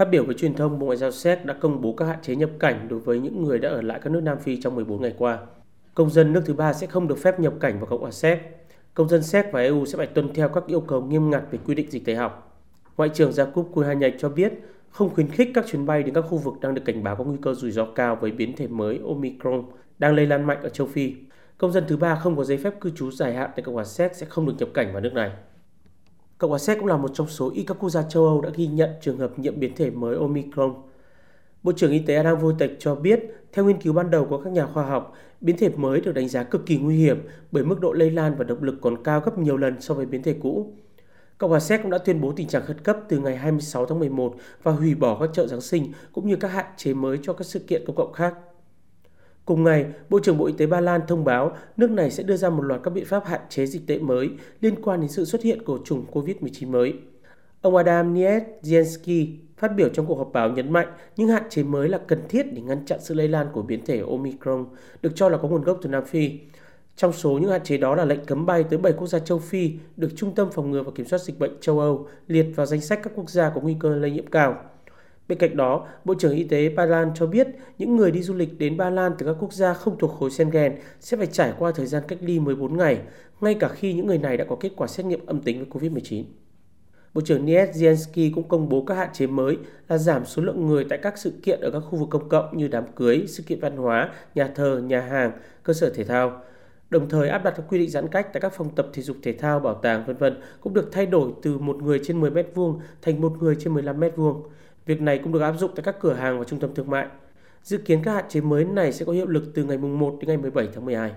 Phát biểu với truyền thông, Bộ Ngoại giao Séc đã công bố các hạn chế nhập cảnh đối với những người đã ở lại các nước Nam Phi trong 14 ngày qua. Công dân nước thứ ba sẽ không được phép nhập cảnh vào Cộng hòa Séc. Công dân Séc và EU sẽ phải tuân theo các yêu cầu nghiêm ngặt về quy định dịch tễ học. Ngoại trưởng Jakub Kuhanyek cho biết không khuyến khích các chuyến bay đến các khu vực đang được cảnh báo có nguy cơ rủi ro cao với biến thể mới Omicron đang lây lan mạnh ở châu Phi. Công dân thứ ba không có giấy phép cư trú dài hạn tại Cộng hòa Séc sẽ không được nhập cảnh vào nước này. Cộng hòa Séc cũng là một trong số ít các quốc gia châu Âu đã ghi nhận trường hợp nhiễm biến thể mới Omicron. Bộ trưởng Y tế Adam Vojtech cho biết, theo nghiên cứu ban đầu của các nhà khoa học, biến thể mới được đánh giá cực kỳ nguy hiểm bởi mức độ lây lan và độc lực còn cao gấp nhiều lần so với biến thể cũ. Cộng hòa Séc cũng đã tuyên bố tình trạng khẩn cấp từ ngày 26 tháng 11 và hủy bỏ các chợ Giáng sinh cũng như các hạn chế mới cho các sự kiện công cộng khác. Cùng ngày, Bộ trưởng Bộ Y tế Ba Lan thông báo nước này sẽ đưa ra một loạt các biện pháp hạn chế dịch tễ mới liên quan đến sự xuất hiện của chủng COVID-19 mới. Ông Adam Niedzielski phát biểu trong cuộc họp báo nhấn mạnh những hạn chế mới là cần thiết để ngăn chặn sự lây lan của biến thể Omicron, được cho là có nguồn gốc từ Nam Phi. Trong số những hạn chế đó là lệnh cấm bay tới 7 quốc gia châu Phi được Trung tâm Phòng ngừa và Kiểm soát Dịch bệnh châu Âu liệt vào danh sách các quốc gia có nguy cơ lây nhiễm cao. Bên cạnh đó, Bộ trưởng Y tế Ba Lan cho biết những người đi du lịch đến Ba Lan từ các quốc gia không thuộc khối Schengen sẽ phải trải qua thời gian cách ly 14 ngày, ngay cả khi những người này đã có kết quả xét nghiệm âm tính với COVID-19. Bộ trưởng Niedzielski cũng công bố các hạn chế mới là giảm số lượng người tại các sự kiện ở các khu vực công cộng như đám cưới, sự kiện văn hóa, nhà thờ, nhà hàng, cơ sở thể thao. Đồng thời áp đặt các quy định giãn cách tại các phòng tập thể dục thể thao, bảo tàng vân vân cũng được thay đổi từ một người trên 10 m2 thành một người trên 15 m2. Việc này cũng được áp dụng tại các cửa hàng và trung tâm thương mại. Dự kiến các hạn chế mới này sẽ có hiệu lực từ ngày 1 đến ngày 17 tháng 12.